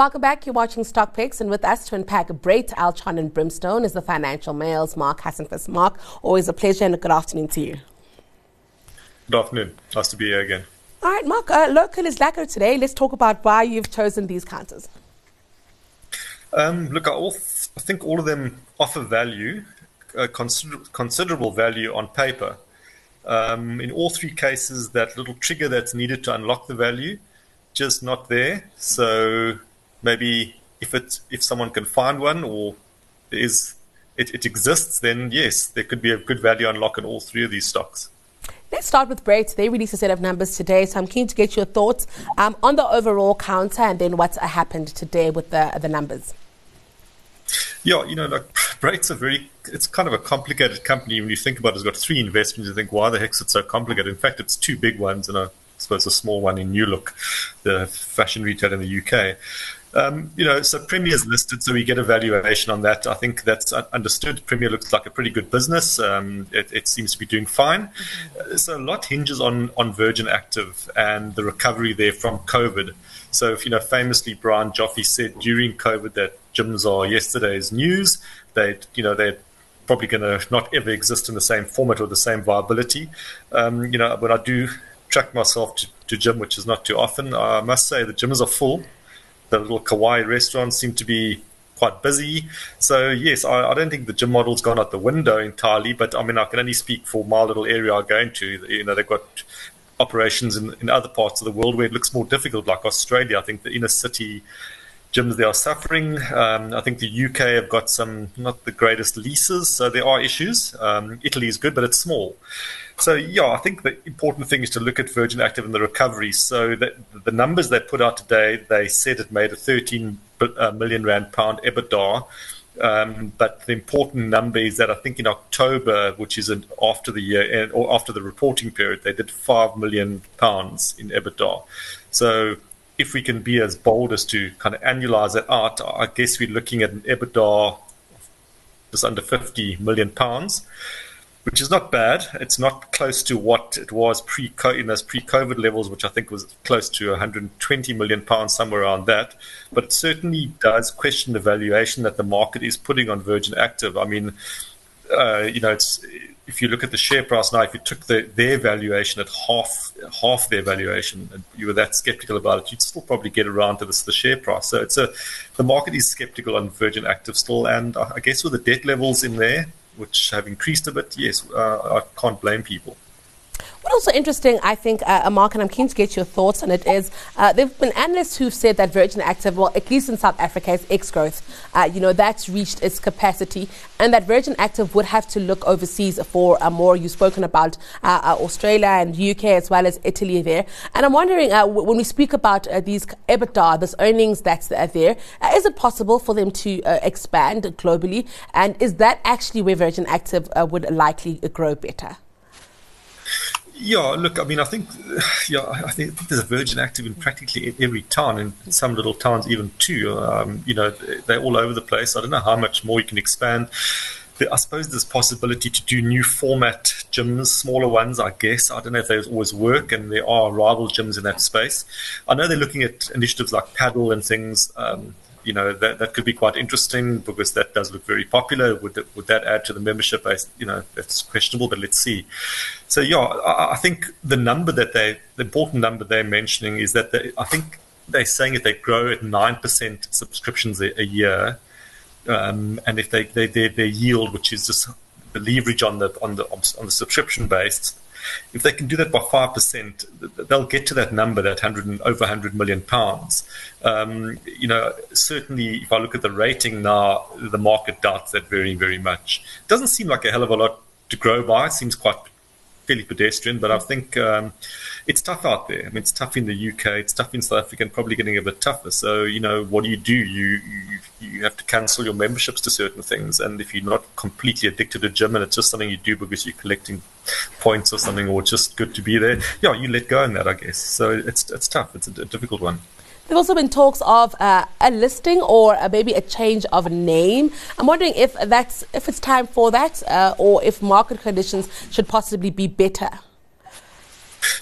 Welcome back. You're watching Stock Picks, and with us to unpack Brait, Altron, and Brimstone is the Financial Mail's Marc Hassenfuss. Mark, always a pleasure and a good afternoon to you. Good afternoon. Nice to be here again. All right, Mark, uh, local is lacquer today. Let's talk about why you've chosen these counters. Um, look, I, all th- I, think all of them offer value, uh, consider- considerable value on paper. Um, in all three cases, that little trigger that's needed to unlock the value, just not there. So maybe if it if someone can find one or is it, it exists, then yes, there could be a good value unlock in all three of these stocks. Let's start with Brait. They released a set of numbers today, so I'm keen to get your thoughts um, on the overall counter and then what's happened today with the the numbers. Yeah, you know, like Brait's a very, it's kind of a complicated company when you think about it. It's got three investments. You think, why the heck is it so complicated? In fact, it's two big ones and a, I suppose a small one in New Look, the fashion retail in the UK. Um, you know, so Premier's listed, so we get a valuation on that. I think that's understood. Premier looks like a pretty good business. Um, it, it, seems to be doing fine. Mm-hmm. So a lot hinges on on Virgin Active and the recovery there from COVID. So, if you know, famously, Brian Joffe said during COVID that gyms are yesterday's news. They, you know, they're probably going to not ever exist in the same format or the same viability. Um, you know, when I do track myself to, to gym, which is not too often, I must say the gyms are full the little Kauai restaurants seem to be quite busy. So yes, I, I, don't think the gym model's gone out the window entirely, but I mean I can only speak for my little area I'm going to. You know, they've got operations in, in other parts of the world where it looks more difficult, like Australia. I think the inner city gyms they are suffering. Um, I think the UK have got some not the greatest leases, so there are issues. Um, Italy is good, but it's small. So yeah, I think the important thing is to look at Virgin Active and the recovery. So that the numbers they put out today, they said it made a 13 uh, million rand pound EBITDA. Um, but the important number is that I think in October, which is an, after the year or after the reporting period, they did five million pounds in EBITDA. So if we can be as bold as to kind of annualize that out, I guess we're looking at an EBITDA just under 50 million pounds which is not bad. It's not close to what it was pre in those pre-COVID levels, which I think was close to 120 million pounds, somewhere around that. But it certainly does question the valuation that the market is putting on Virgin Active. I mean, uh, you know, it's if you look at the share price now, if you took the, their valuation at half half their valuation, and you were that skeptical about it, you'd still probably get around to this the share price. So it's a the market is skeptical on Virgin Active still, and I guess with the debt levels in there, which have increased a bit, yes, uh, I can't blame people. Also interesting, I think, uh, Mark, and I'm keen to get your thoughts on it, is uh, there have been analysts who've said that Virgin Active, well, at least in South Africa, is X growth. Uh, you know, that's reached its capacity, and that Virgin Active would have to look overseas for uh, more. You've spoken about uh, uh, Australia and UK as well as Italy there. And I'm wondering, w- when we speak about these EBITDA, this earnings that's there, is it possible for them to expand globally? And is that actually where Virgin Active would likely grow better? Yeah, look, I mean, I think, yeah, I think, there's a Virgin Active in practically every town, and some little towns even too. Um, you know, they're all over the place. I don't know how much more you can expand. I suppose there's possibility to do new format gyms, smaller ones, I guess. I don't know if those always work, and there are rival gyms in that space. I know they're looking at initiatives like padel and things. Um, you know that that could be quite interesting because that does look very popular. Would that, would that add to the membership base? You know, that's questionable, but let's see. So yeah, I, I think the number that they, the important number they're mentioning is that they, I think they're saying if they grow at nine percent subscriptions a, a year, um, and if they, they their, their yield, which is just the leverage on the on the on the subscription base if they can do that by five percent, they'll get to that number, that hundred and over hundred million pounds. Um, you know, certainly, if I look at the rating now, the market doubts that very, very much. Doesn't seem like a hell of a lot to grow by. It seems quite fairly pedestrian, but I think um, it's tough out there. I mean, it's tough in the UK, it's tough in South Africa, and probably getting a bit tougher. So, you know, what do you do? You, you you have to cancel your memberships to certain things, and if you're not completely addicted to gym and it's just something you do because you're collecting points or something, or just good to be there, yeah, you let go on that, I guess. So it's it's tough. It's a, a difficult one. There've also been talks of uh, a listing or uh, maybe a change of name. I'm wondering if that's if it's time for that, uh, or if market conditions should possibly be better.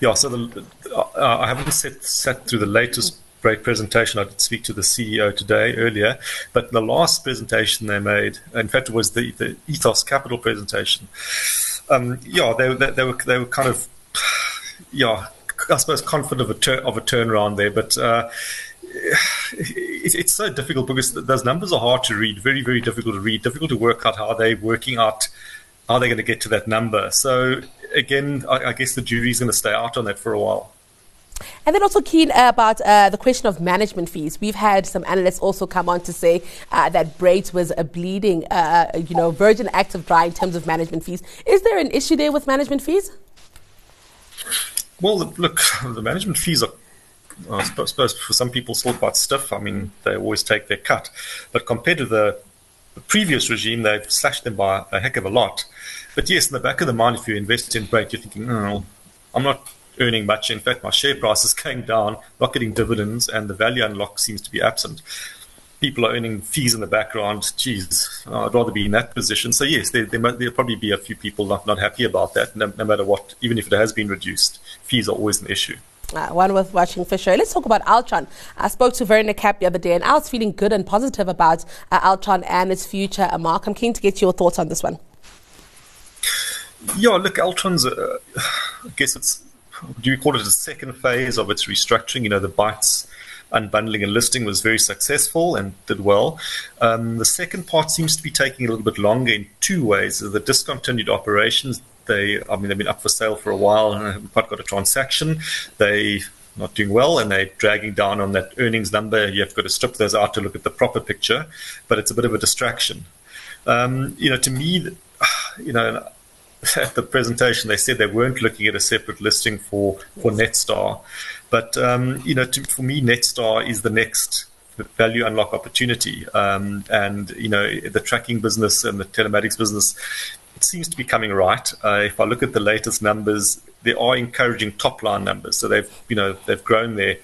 Yeah, so the, uh, I haven't sat, sat through the latest Brait presentation. I did speak to the CEO today earlier, but the last presentation they made, in fact, it was the, the Ethos Capital presentation. Um, yeah, they, they, they, were they were kind of yeah, I suppose confident of a tur- of a turnaround there, but. Uh, it, it's so difficult because those numbers are hard to read, very, very difficult to read, difficult to work out how they're working out, how they're going to get to that number. So, again, I, I guess the jury's going to stay out on that for a while. And then also keen about uh, the question of management fees. We've had some analysts also come on to say uh, that Brait's was a bleeding, uh, you know, Virgin Active dry in terms of management fees. Is there an issue there with management fees? Well, look, the management fees are I suppose for some people still quite stiff. I mean, they always take their cut. But compared to the, the, previous regime, they've slashed them by a heck of a lot. But yes, in the back of the mind, if you invest in Brait, you're thinking, oh, I'm not earning much. In fact, my share price is going down, not getting dividends, and the value unlock seems to be absent. People are earning fees in the background. Jeez, I'd rather be in that position. So yes, there, there will probably be a few people not, not happy about that, no, no matter what, even if it has been reduced. Fees are always an issue. Uh, one worth watching for sure. Let's talk about Altron. I spoke to Werner Kapp the other day, and I was feeling good and positive about uh, Altron and its future. Uh, Mark, I'm keen to get your thoughts on this one. Yeah, look, Altron's, uh, I guess it's do you call it a second phase of its restructuring? You know, the Bytes unbundling and listing was very successful and did well. Um, the second part seems to be taking a little bit longer in two ways. The discontinued operations, they, I mean, they've been up for sale for a while and haven't quite got a transaction. They not doing well and they're dragging down on that earnings number. You've got to strip those out to look at the proper picture, but it's a bit of a distraction. Um, you know, to me, you know, at the presentation, they said they weren't looking at a separate listing for, for Netstar. But, um, you know, to, for me, Netstar is the next value unlock opportunity. Um, and, you know, the tracking business and the telematics business, it seems to be coming right. Uh, if I look at the latest numbers, they are encouraging top line numbers. So they've, you know, they've grown their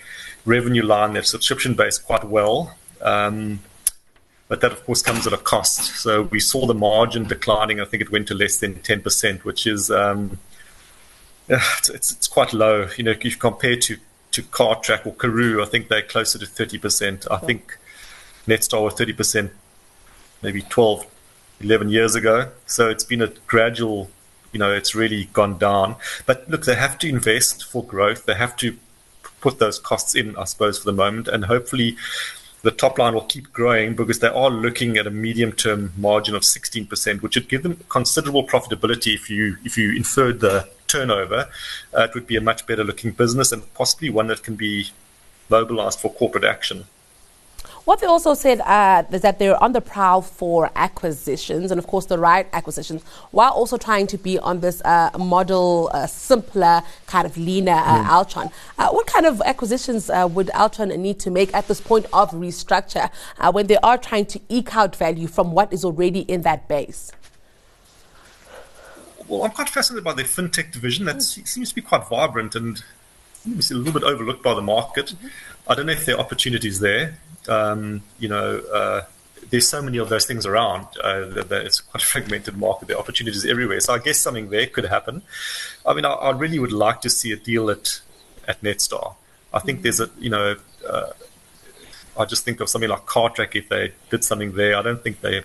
revenue line, their subscription base quite well. Um, but that of course comes at a cost. So we saw the margin declining. I think it went to less than 10%, which is um, it's, it's, quite low. You know, if you compare to to Cartrack or Karoo, I think they're closer to 30%. I think Netstar was 30% maybe 12, 11 years ago. So it's been a gradual, you know, it's really gone down. But look, they have to invest for growth. They have to put those costs in, I suppose, for the moment, and hopefully the top line will keep growing because they are looking at a medium term margin of 16%, which would give them considerable profitability if you if you inferred the turnover. Uh, it would be a much better looking business and possibly one that can be mobilized for corporate action. What they also said uh, is that they're on the prowl for acquisitions, and of course the right acquisitions, while also trying to be on this uh, model, uh, simpler, kind of leaner uh, mm. Altron. Uh, what kind of acquisitions uh, would Altron need to make at this point of restructure when they are trying to eke out value from what is already in that base? Well, I'm quite fascinated by the fintech division. That mm. seems to be quite vibrant and a little bit overlooked by the market. Mm-hmm. I don't know if there are opportunities there um, you know, uh, there's so many of those things around uh, that, that, it's quite a fragmented market. There are opportunities everywhere. So I guess something there could happen. I mean, I, I really would like to see a deal at at Netstar. I think mm-hmm. there's a, you know, uh, I just think of something like Cartrack. If they did something there, I don't think they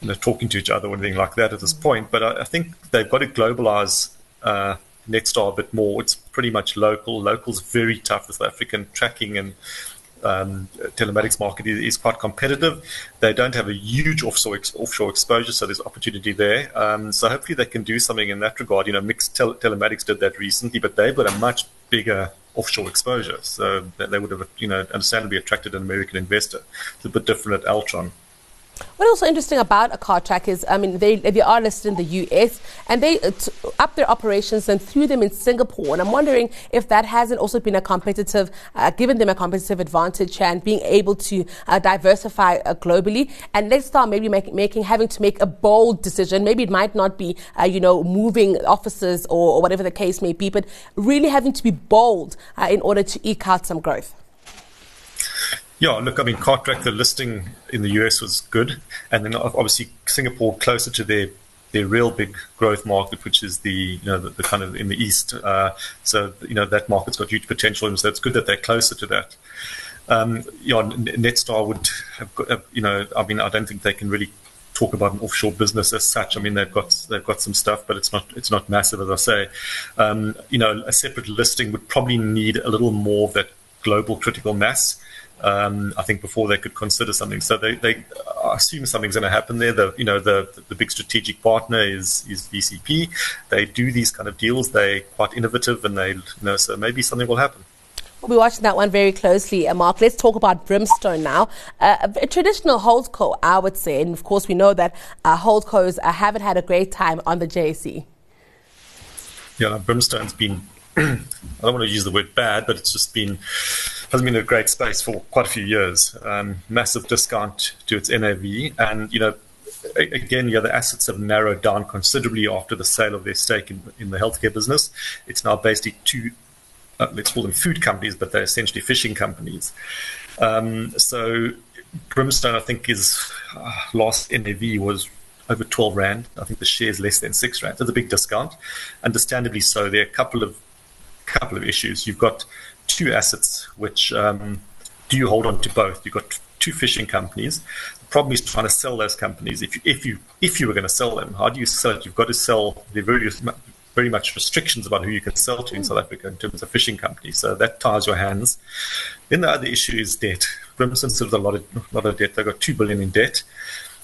you know, talking to each other or anything like that at this mm-hmm. point. But I, I, think they've got to globalize uh, Netstar a bit more. It's pretty much local. Local's very tough. With African tracking and um, telematics market is, is, quite competitive. They don't have a huge offshore ex- offshore exposure, so there's opportunity there. Um, so hopefully they can do something in that regard. You know, Mix tel- Telematics did that recently, but they've got a much bigger offshore exposure, so they would have, you know, understandably attracted an American investor. It's a bit different at Altron. What's also interesting about a Cartrack is, I mean, they, they are listed in the US and they uh, t- up their operations and threw them in Singapore. And I'm wondering if that hasn't also been a competitive, uh, given them a competitive advantage and being able to uh, diversify uh, globally. And let's start maybe make, making, having to make a bold decision. Maybe it might not be, uh, you know, moving offices or, or, whatever the case may be, but really having to be bold uh, in order to eke out some growth. Yeah, look, I mean, Cartrack, the listing in the US was good. And then obviously Singapore closer to their their real big growth market, which is the you know the, the kind of in the east. Uh, so you know that market's got huge potential, and so it's good that they're closer to that. Um, yeah, Netstar would have got, you know, I mean, I don't think they can really talk about an offshore business as such. I mean, they've got they've got some stuff, but it's not it's not massive, as I say. Um, you know, a separate listing would probably need a little more of that global critical mass. Um, I think before they could consider something. So they, they assume something's going to happen there. The you know the the big strategic partner is is VCP. They do these kind of deals. They're quite innovative, and they you know so maybe something will happen. We'll be watching that one very closely, uh, Mark. Let's talk about Brimstone now. Uh, a traditional holdco, I would say, and of course we know that uh, holdcos uh, haven't had a great time on the JSE. Yeah, Brimstone's been. I don't want to use the word bad, but it's just been hasn't been a great space for quite a few years. Um, massive discount to its NAV, and you know again, yeah, the assets have narrowed down considerably after the sale of their stake in, in the healthcare business. It's now basically two uh, let's call them food companies, but they're essentially fishing companies. Um, so Brimstone, I think, is uh, last NAV was over 12 Rand. I think the share is less than 6 Rand. It's a big discount. Understandably so. There are a couple of couple of issues. You've got two assets which um, do you hold on to both? You've got two fishing companies. The problem is trying to sell those companies. If you if you if you were going to sell them, how do you sell it? You've got to sell the various very much restrictions about who you can sell to in South Africa in terms of fishing companies. So that ties your hands. Then the other issue is debt. Brimstone still a lot of lot of debt. They've got two billion in debt.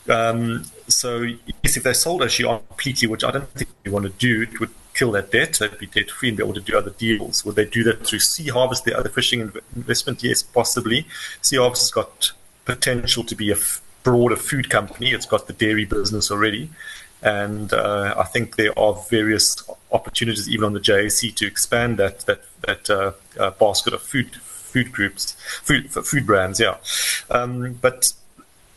Um, so yes, if they sold Oceana completely, which I don't think they want to do, it would kill that debt. They'd be debt free and be able to do other deals. Would they do that through Sea Harvest, the other fishing investment? Yes, possibly. Sea Harvest has got potential to be a f- broader food company. It's got the dairy business already. And uh, I think there are various opportunities, even on the JSE, to expand that that that uh, uh, basket of food food groups, food food brands. Yeah, um, but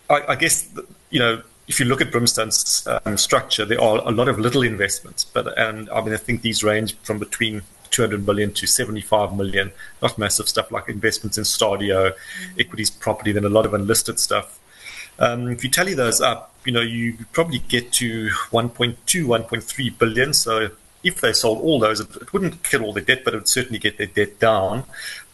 I, I, guess you know if you look at Brimstone's um, structure, there are a lot of little investments, but and I mean I think these range from between 200 million to 75 million, not massive stuff like investments in Stadio, equities, property, then a lot of unlisted stuff. Um, if you tally those up, you know, you probably get to 1.2, 1.3 billion. So if they sold all those, it, it wouldn't kill all the debt, but it would certainly get their debt down.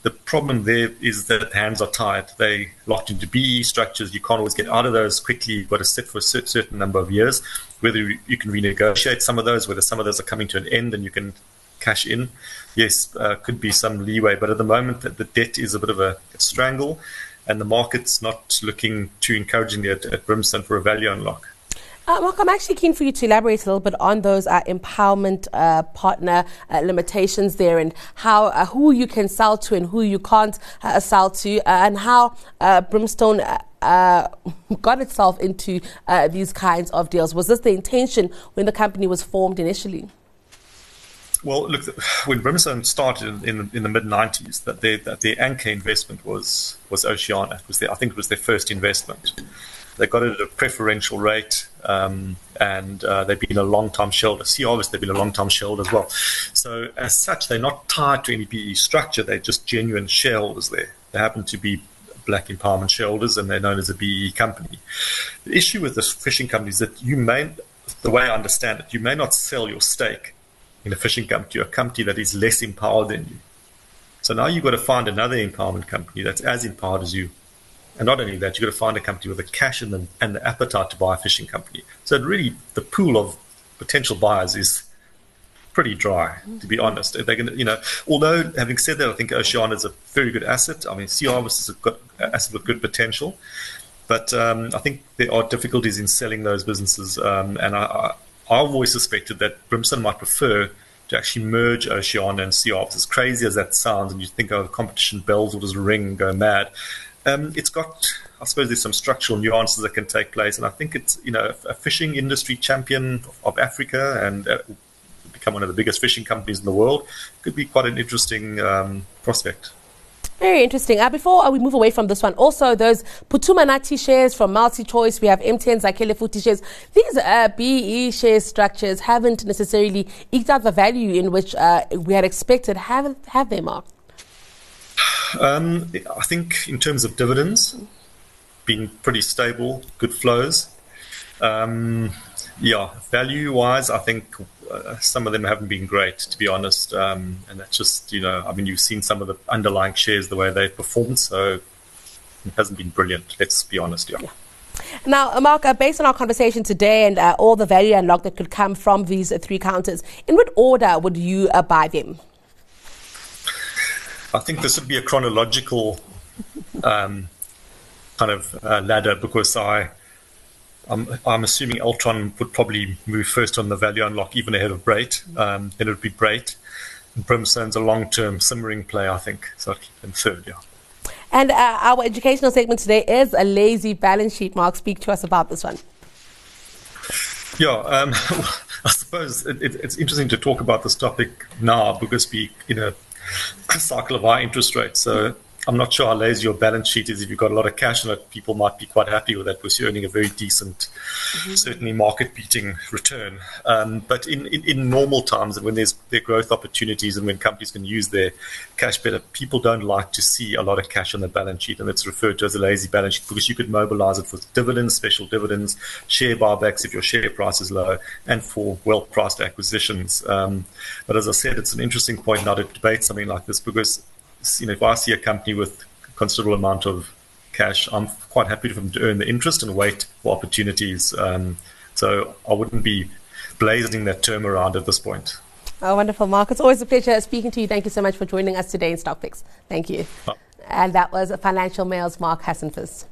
The problem there is that hands are tied. They locked into BE structures. You can't always get out of those quickly. You've got to sit for a certain number of years. Whether you can renegotiate some of those, whether some of those are coming to an end and you can cash in, yes, uh, could be some leeway. But at the moment, the debt is a bit of a strangle and the market's not looking too encouragingly at, at Brimstone for a value unlock. Uh, Mark, I'm actually keen for you to elaborate a little bit on those uh, empowerment uh, partner uh, limitations there, and how uh, who you can sell to and who you can't uh, sell to, and how Brimstone got itself into these kinds of deals. Was this the intention when the company was formed initially? Well, look, when Brimstone started in, in, in the mid '90s, that their that their anchor investment was was Oceana. It was their, I think it was their first investment. They got it at a preferential rate, um, and uh, they've been a long-time shareholder. Sea Harvest, they've been a long-time shareholder as well. So, as such, they're not tied to any PE structure. They're just genuine shareholders there. They happen to be black empowerment shareholders, and they're known as a BE company. The issue with this fishing company is that you may, the way I understand it, you may not sell your stake in a fishing company to a company that is less empowered than you. So now you've got to find another empowerment company that's as empowered as you. And not only that, you've got to find a company with the cash and the, and the appetite to buy a fishing company. So really, the pool of potential buyers is pretty dry, to be honest. Going to, you know, although having said that, I think Oceana is a very good asset. I mean, Sea Harvest is a good asset with good potential. But um, I think there are difficulties in selling those businesses. Um, and I, I've always suspected that Brimstone might prefer to actually merge Oceana and Sea Harvest. As crazy as that sounds, and you think, oh, the competition bells will just ring and go mad. Um, it's got, I suppose, there's some structural nuances that can take place, and I think it's, you know, a fishing industry champion of Africa and uh, become one of the biggest fishing companies in the world could be quite an interesting um, prospect. Very interesting. Uh, before uh, we move away from this one, also those Phuthuma Nathi shares from MultiChoice, we have MTN Zakhele Futhi shares. These uh, BE share structures haven't necessarily eked out the value in which uh, we had expected. Have, have they, Mark? Um, I think in terms of dividends, been pretty stable, good flows. Um, Yeah, value wise, I think uh, some of them haven't been great, to be honest. Um, and that's just, you know, I mean, you've seen some of the underlying shares, the way they've performed. So it hasn't been brilliant, let's be honest. Yeah. Now, Mark, uh, based on our conversation today and uh, all the value unlock that could come from these three counters, in what order would you uh, buy them? I think this would be a chronological um, kind of uh, ladder because I I'm, I'm assuming Altron would probably move first on the value unlock, even ahead of Brait. Um, then it would be Brait. And Brimstone's a long term simmering play, I think. So in third, yeah. And uh, our educational segment today is a lazy balance sheet. Mark, speak to us about this one. Yeah, um, I suppose it, it, it's interesting to talk about this topic now because we in a cycle of high interest rates. So I'm not sure how lazy your balance sheet is. If you've got a lot of cash in it, people might be quite happy with that because you're earning a very decent, mm-hmm. certainly market beating return. Um, but in, in, in, normal times, and when there's there growth opportunities and when companies can use their cash better, people don't like to see a lot of cash on the balance sheet. And it's referred to as a lazy balance sheet because you could mobilize it for dividends, special dividends, share buybacks if your share price is low, and for well priced acquisitions. Um, but as I said, it's an interesting point now to debate something like this because you know, if I see a company with considerable amount of cash, I'm quite happy for them to earn the interest and wait for opportunities. Um, so I wouldn't be blazoning that term around at this point. Oh, wonderful, Mark. It's always a pleasure speaking to you. Thank you so much for joining us today in Stock Picks. Thank you. Oh. And that was Financial Mail's Marc Hassenfuss.